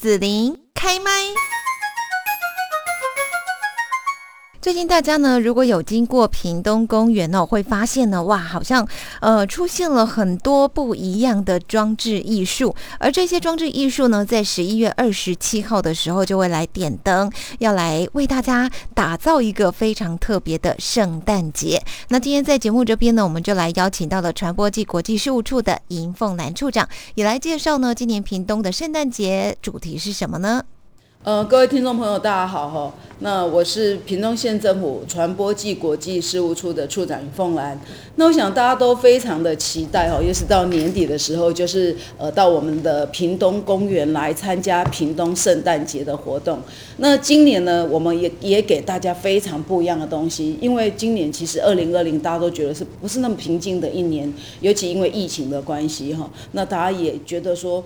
紫琳开麦。最近大家呢，如果有经过屏东公园哦，会发现呢，哇，好像呃出现了很多不一样的装置艺术。而这些装置艺术呢，在十一月二十七号的时候就会来点灯，要来为大家打造一个非常特别的圣诞节。那今天在节目这边呢，我们就来邀请到了传播暨国际事务处的尹凤兰处长，也来介绍呢，今年屏东的圣诞节主题是什么呢？呃，各位听众朋友，大家好哈。那我是屏东县政府传播暨国际事务处的处长凤兰。那我想大家都非常的期待哈，又是到年底的时候，就是呃到我们的屏东公园来参加屏东圣诞节的活动。那今年呢，我们也也给大家非常不一样的东西，因为今年其实二零二零大家都觉得是不是那么平静的一年，尤其因为疫情的关系哈，那大家也觉得说。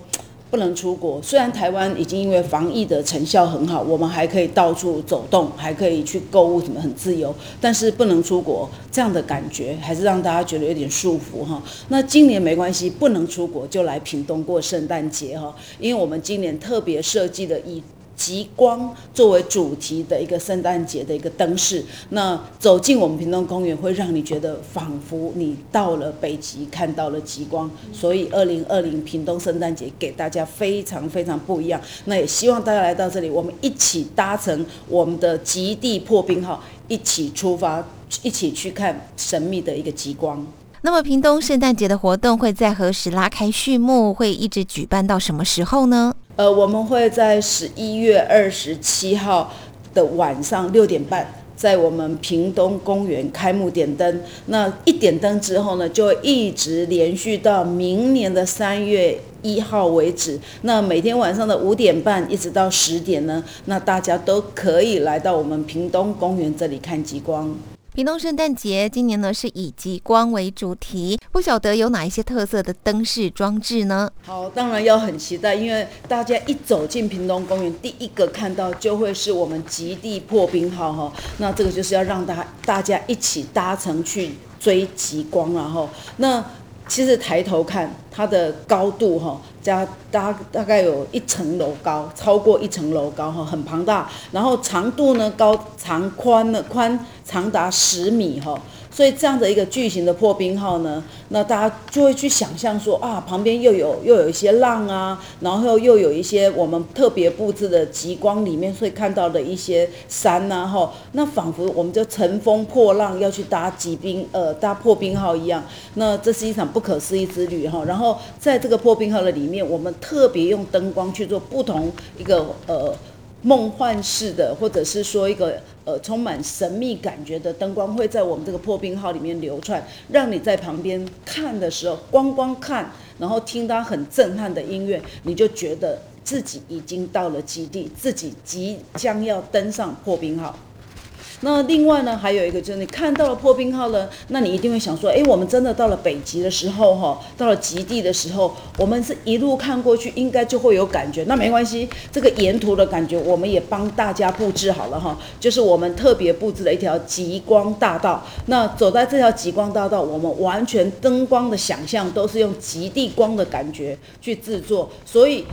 不能出国，虽然台湾已经因为防疫的成效很好，我们还可以到处走动，还可以去购物，什么很自由，但是不能出国，这样的感觉还是让大家觉得有点束缚哈。那今年没关系，不能出国就来屏东过圣诞节哈，因为我们今年特别设计的以。极光作为主题的一个圣诞节的一个灯饰，那走进我们屏东公园，会让你觉得仿佛你到了北极，看到了极光。所以，二零二零屏东圣诞节给大家非常非常不一样。那也希望大家来到这里，我们一起搭乘我们的极地破冰号，一起出发，一起去看神秘的一个极光。那么，屏东圣诞节的活动会在何时拉开序幕？会一直举办到什么时候呢？呃，我们会在十一月二十七号的晚上六点半，在我们屏东公园开幕点灯。那一点灯之后呢，就一直连续到明年的三月一号为止。那每天晚上的五点半一直到十点呢，那大家都可以来到我们屏东公园这里看极光。屏东圣诞节今年呢是以极光为主题，不晓得有哪一些特色的灯饰装置呢？好，当然要很期待，因为大家一走进屏东公园，第一个看到就会是我们极地破冰号哈。那这个就是要让大大家一起搭乘去追极光了哈。那其实抬头看它的高度哈。加大大概有一层楼高，超过一层楼高哈，很庞大。然后长度呢，高长宽呢，宽长达十米哈。所以这样的一个巨型的破冰号呢，那大家就会去想象说啊，旁边又有又有一些浪啊，然后又有一些我们特别布置的极光里面会看到的一些山呐哈，那仿佛我们就乘风破浪要去搭极冰呃搭破冰号一样。那这是一场不可思议之旅哈。然后在这个破冰号的里面，我们特别用灯光去做不同一个呃。梦幻式的，或者是说一个呃充满神秘感觉的灯光，会在我们这个破冰号里面流窜，让你在旁边看的时候，光光看，然后听它很震撼的音乐，你就觉得自己已经到了极地，自己即将要登上破冰号。那另外呢，还有一个就是你看到了破冰号呢，那你一定会想说，哎，我们真的到了北极的时候，哈，到了极地的时候，我们是一路看过去，应该就会有感觉。那没关系，这个沿途的感觉，我们也帮大家布置好了哈，就是我们特别布置了一条极光大道。那走在这条极光大道，我们完全灯光的想象都是用极地光的感觉去制作，所以。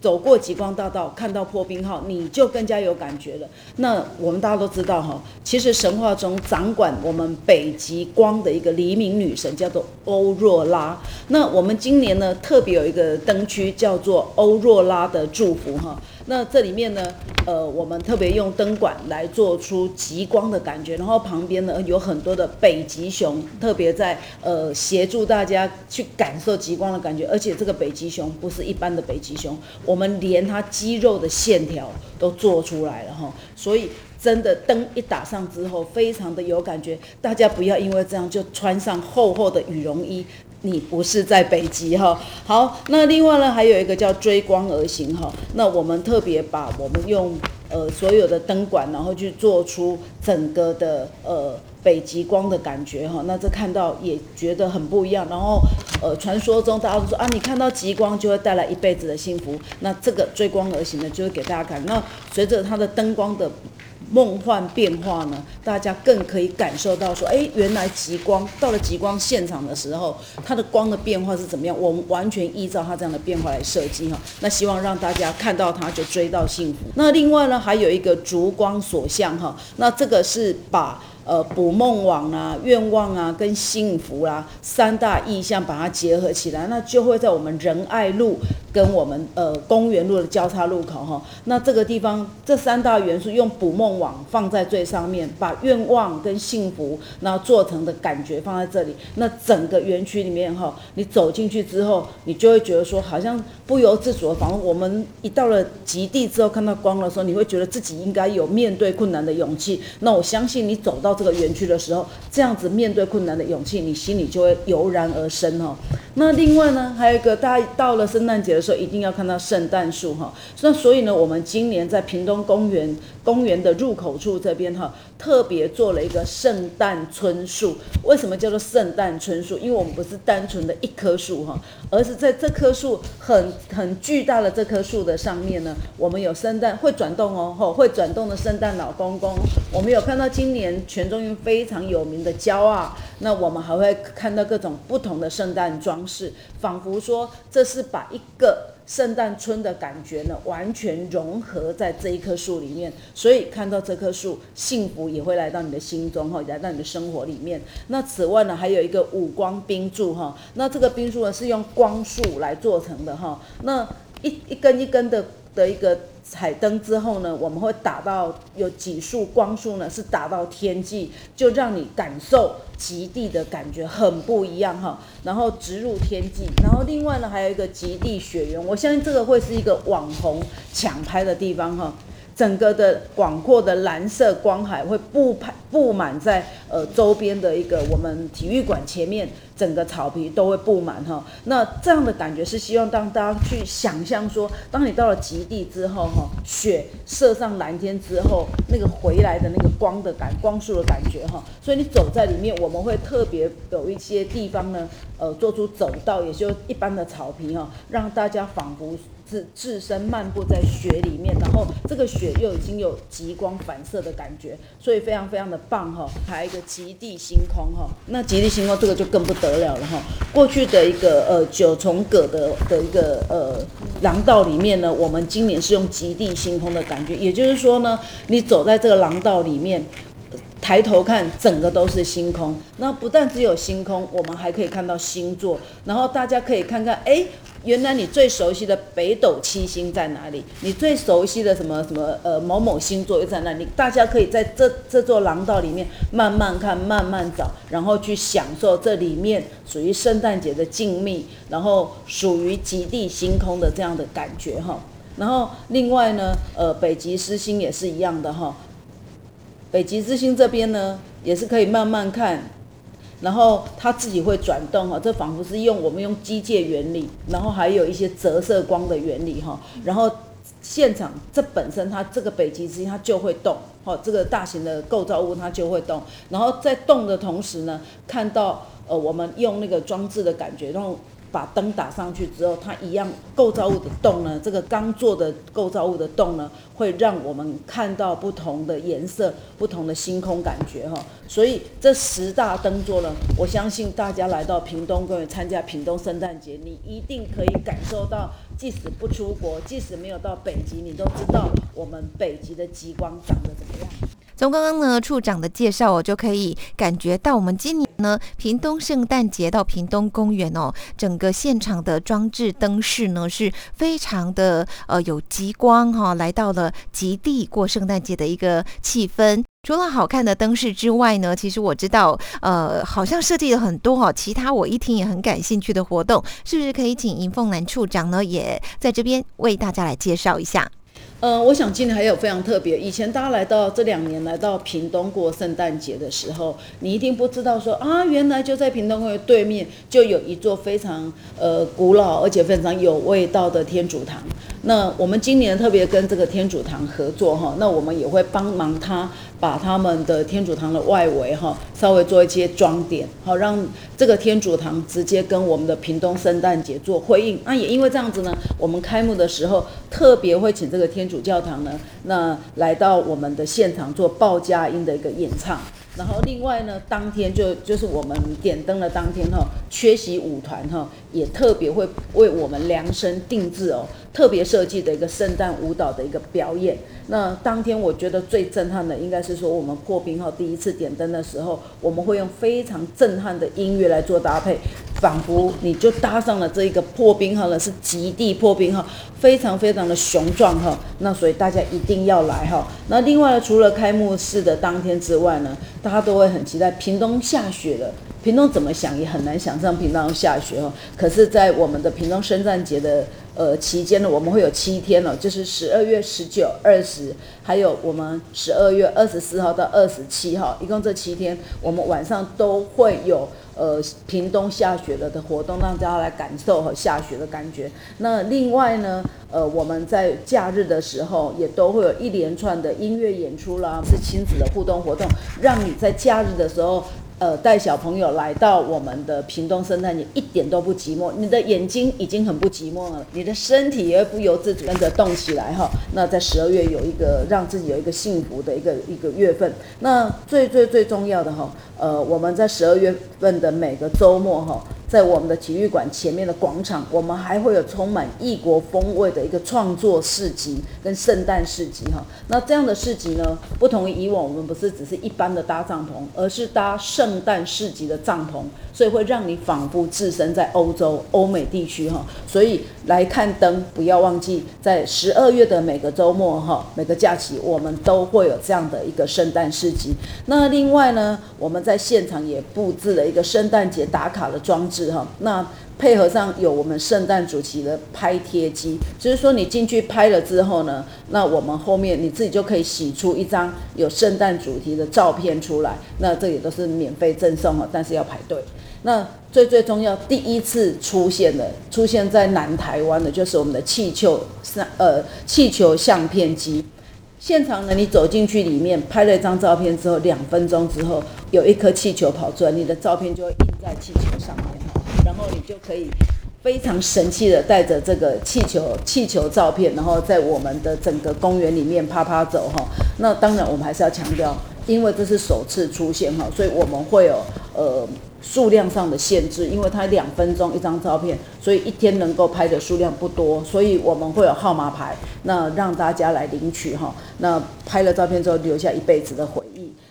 走过极光大道，看到破冰号，你就更加有感觉了。那我们大家都知道哈，其实神话中掌管我们北极光的一个黎明女神叫做欧若拉。那我们今年呢，特别有一个灯区叫做欧若拉的祝福哈。那这里面呢，呃，我们特别用灯管来做出极光的感觉，然后旁边呢有很多的北极熊，特别在呃协助大家去感受极光的感觉。而且这个北极熊不是一般的北极熊，我们连它肌肉的线条都做出来了哈。所以真的灯一打上之后，非常的有感觉。大家不要因为这样就穿上厚厚的羽绒衣。你不是在北极哈，好，那另外呢，还有一个叫追光而行哈，那我们特别把我们用呃所有的灯管，然后去做出整个的呃北极光的感觉哈，那这看到也觉得很不一样，然后呃传说中大家都说啊，你看到极光就会带来一辈子的幸福，那这个追光而行呢，就会给大家看，那随着它的灯光的。梦幻变化呢，大家更可以感受到说，哎，原来极光到了极光现场的时候，它的光的变化是怎么样？我们完全依照它这样的变化来设计哈。那希望让大家看到它就追到幸福。那另外呢，还有一个烛光所向哈，那这个是把。呃，捕梦网啊，愿望啊，跟幸福啦，三大意象把它结合起来，那就会在我们仁爱路跟我们呃公园路的交叉路口哈。那这个地方这三大元素用捕梦网放在最上面，把愿望跟幸福然后做成的感觉放在这里。那整个园区里面哈，你走进去之后，你就会觉得说好像不由自主的，仿佛我们一到了极地之后看到光的时候，你会觉得自己应该有面对困难的勇气。那我相信你走到。这个园区的时候，这样子面对困难的勇气，你心里就会油然而生哦。那另外呢，还有一个，大家到了圣诞节的时候，一定要看到圣诞树哈。那所以呢，我们今年在屏东公园公园的入口处这边哈，特别做了一个圣诞村树。为什么叫做圣诞村树？因为我们不是单纯的一棵树哈，而是在这棵树很很巨大的这棵树的上面呢，我们有圣诞会转动哦，吼会转动的圣诞老公公。我们有看到今年全。中运非常有名的骄傲，那我们还会看到各种不同的圣诞装饰，仿佛说这是把一个圣诞村的感觉呢，完全融合在这一棵树里面。所以看到这棵树，幸福也会来到你的心中哈，来到你的生活里面。那此外呢，还有一个五光冰柱哈，那这个冰柱呢是用光束来做成的哈，那一一根一根的的一个。彩灯之后呢，我们会打到有几束光束呢，是打到天际，就让你感受极地的感觉很不一样哈。然后直入天际，然后另外呢还有一个极地雪原，我相信这个会是一个网红抢拍的地方哈。整个的广阔的蓝色光海会布排布满在呃周边的一个我们体育馆前面，整个草皮都会布满哈。那这样的感觉是希望让大家去想象说，当你到了极地之后哈，雪射上蓝天之后，那个回来的那个光的感光束的感觉哈。所以你走在里面，我们会特别有一些地方呢，呃，做出走道，也就一般的草皮哈，让大家仿佛。是置身漫步在雪里面，然后这个雪又已经有极光反射的感觉，所以非常非常的棒哈。还有一个极地星空哈，那极地星空这个就更不得了了哈。过去的一个呃九重葛的的一个呃廊道里面呢，我们今年是用极地星空的感觉，也就是说呢，你走在这个廊道里面，抬头看整个都是星空。那不但只有星空，我们还可以看到星座，然后大家可以看看哎。原来你最熟悉的北斗七星在哪里？你最熟悉的什么什么呃某某星座又在哪里？大家可以在这这座廊道里面慢慢看、慢慢找，然后去享受这里面属于圣诞节的静谧，然后属于极地星空的这样的感觉哈。然后另外呢，呃，北极之星也是一样的哈。北极之星这边呢，也是可以慢慢看。然后它自己会转动哈，这仿佛是用我们用机械原理，然后还有一些折射光的原理哈。然后现场这本身它这个北极星它就会动哈，这个大型的构造物它就会动。然后在动的同时呢，看到呃我们用那个装置的感觉，然后。把灯打上去之后，它一样构造物的洞呢，这个刚做的构造物的洞呢，会让我们看到不同的颜色、不同的星空感觉哈。所以这十大灯座呢，我相信大家来到屏东公园参加屏东圣诞节，你一定可以感受到，即使不出国，即使没有到北极，你都知道我们北极的极光长得怎么样。从刚刚呢处长的介绍，我就可以感觉到，我们今年呢屏东圣诞节到屏东公园哦，整个现场的装置灯饰呢是非常的呃有极光哈，来到了极地过圣诞节的一个气氛。除了好看的灯饰之外呢，其实我知道呃好像设计了很多哈，其他我一听也很感兴趣的活动，是不是可以请银凤兰处长呢也在这边为大家来介绍一下？呃，我想今年还有非常特别。以前大家来到这两年来到屏东过圣诞节的时候，你一定不知道说啊，原来就在屏东公园对面就有一座非常呃古老而且非常有味道的天主堂。那我们今年特别跟这个天主堂合作哈，那我们也会帮忙他。把他们的天主堂的外围哈，稍微做一些装点，好让这个天主堂直接跟我们的屏东圣诞节做呼应。那也因为这样子呢，我们开幕的时候特别会请这个天主教堂呢，那来到我们的现场做报佳音的一个演唱。然后另外呢，当天就就是我们点灯的当天哈，缺席舞团哈也特别会为我们量身定制哦，特别设计的一个圣诞舞蹈的一个表演。那当天我觉得最震撼的应该是说，我们破冰号第一次点灯的时候，我们会用非常震撼的音乐来做搭配。仿佛你就搭上了这一个破冰号了，是极地破冰号，非常非常的雄壮哈。那所以大家一定要来哈。那另外呢，除了开幕式的当天之外呢，大家都会很期待屏东下雪了。屏东怎么想也很难想象屏东下雪哦。可是，在我们的屏东圣诞节的呃期间呢，我们会有七天了，就是十二月十九、二十，还有我们十二月二十四号到二十七号，一共这七天，我们晚上都会有。呃，屏东下雪了的活动，让大家来感受和下雪的感觉。那另外呢，呃，我们在假日的时候也都会有一连串的音乐演出啦，是亲子的互动活动，让你在假日的时候。呃，带小朋友来到我们的屏东圣诞节，一点都不寂寞。你的眼睛已经很不寂寞了，你的身体也会不由自主跟着动起来哈。那在十二月有一个让自己有一个幸福的一个一个月份。那最最最重要的哈，呃，我们在十二月份的每个周末哈。在我们的体育馆前面的广场，我们还会有充满异国风味的一个创作市集跟圣诞市集哈。那这样的市集呢，不同于以往，我们不是只是一般的搭帐篷，而是搭圣诞市集的帐篷。所以会让你仿佛置身在欧洲、欧美地区哈，所以来看灯，不要忘记在十二月的每个周末哈，每个假期我们都会有这样的一个圣诞市集。那另外呢，我们在现场也布置了一个圣诞节打卡的装置是哈，那配合上有我们圣诞主题的拍贴机，就是说你进去拍了之后呢，那我们后面你自己就可以洗出一张有圣诞主题的照片出来，那这也都是免费赠送哈，但是要排队。那最最重要，第一次出现的，出现在南台湾的，就是我们的气球相呃气球相片机。现场呢，你走进去里面拍了一张照片之后，两分钟之后，有一颗气球跑出来，你的照片就会印在气球上面，然后你就可以非常神气的带着这个气球气球照片，然后在我们的整个公园里面啪啪走哈。那当然，我们还是要强调，因为这是首次出现哈，所以我们会有呃。数量上的限制，因为它两分钟一张照片，所以一天能够拍的数量不多，所以我们会有号码牌，那让大家来领取哈。那拍了照片之后，留下一辈子的回忆。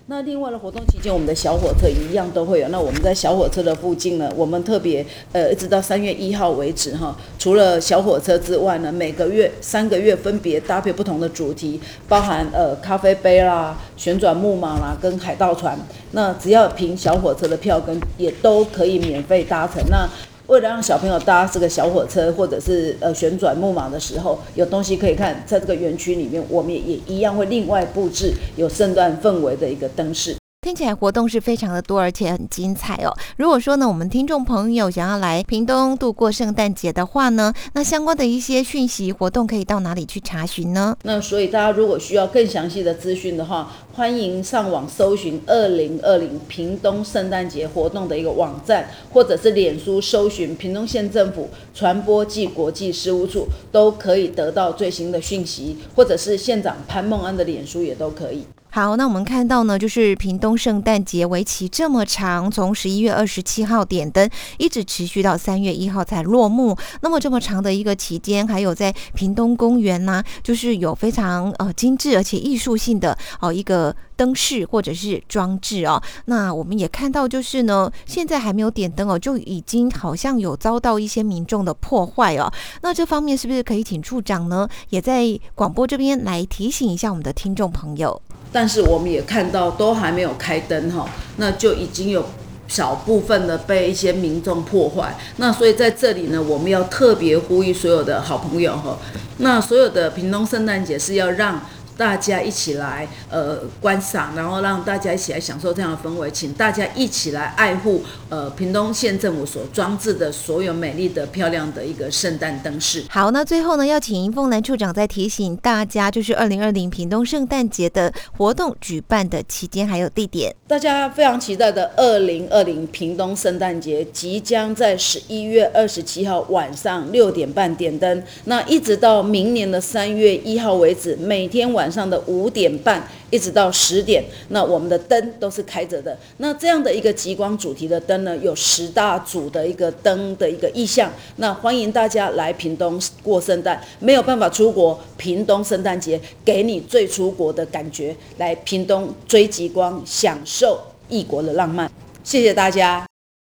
那另外的活动期间，我们的小火车一样都会有。那我们在小火车的附近呢，我们特别呃，一直到三月一号为止哈。除了小火车之外呢，每个月三个月分别搭配不同的主题，包含呃咖啡杯啦、旋转木马啦、跟海盗船。那只要凭小火车的票根，也都可以免费搭乘。那为了让小朋友搭这个小火车或者是呃旋转木马的时候有东西可以看，在这个园区里面，我们也也一样会另外布置有圣诞氛围的一个灯饰。听起来活动是非常的多，而且很精彩哦。如果说呢，我们听众朋友想要来屏东度过圣诞节的话呢，那相关的一些讯息活动可以到哪里去查询呢？那所以大家如果需要更详细的资讯的话，欢迎上网搜寻二零二零屏东圣诞节活动的一个网站，或者是脸书搜寻屏东县政府传播暨国际事务处，都可以得到最新的讯息，或者是县长潘孟安的脸书也都可以。好，那我们看到呢，就是屏东圣诞节为期这么长，从十一月二十七号点灯，一直持续到三月一号才落幕。那么这么长的一个期间，还有在屏东公园呢，就是有非常呃精致而且艺术性的哦一个灯饰或者是装置哦。那我们也看到，就是呢，现在还没有点灯哦，就已经好像有遭到一些民众的破坏哦。那这方面是不是可以请处长呢，也在广播这边来提醒一下我们的听众朋友？但是我们也看到，都还没有开灯哈，那就已经有小部分的被一些民众破坏。那所以在这里呢，我们要特别呼吁所有的好朋友哈，那所有的屏东圣诞节是要让大家一起来呃观赏，然后让大家一起来享受这样的氛围，请大家一起来爱护呃屏东县政府所装置的所有美丽的、漂亮的一个圣诞灯饰。好，那最后呢，要请银凤兰处长再提醒大家，就是二零二零屏东圣诞节的活动举办的期间还有地点。大家非常期待的二零二零屏东圣诞节即将在十一月二十七号晚上六点半点灯，那一直到明年的三月一号为止，每天晚晚上的五点半一直到十点，那我们的灯都是开着的。那这样的一个极光主题的灯呢，有十大组的一个灯的一个意象。那欢迎大家来屏东过圣诞，没有办法出国，屏东圣诞节给你最出国的感觉，来屏东追极光，享受异国的浪漫。谢谢大家。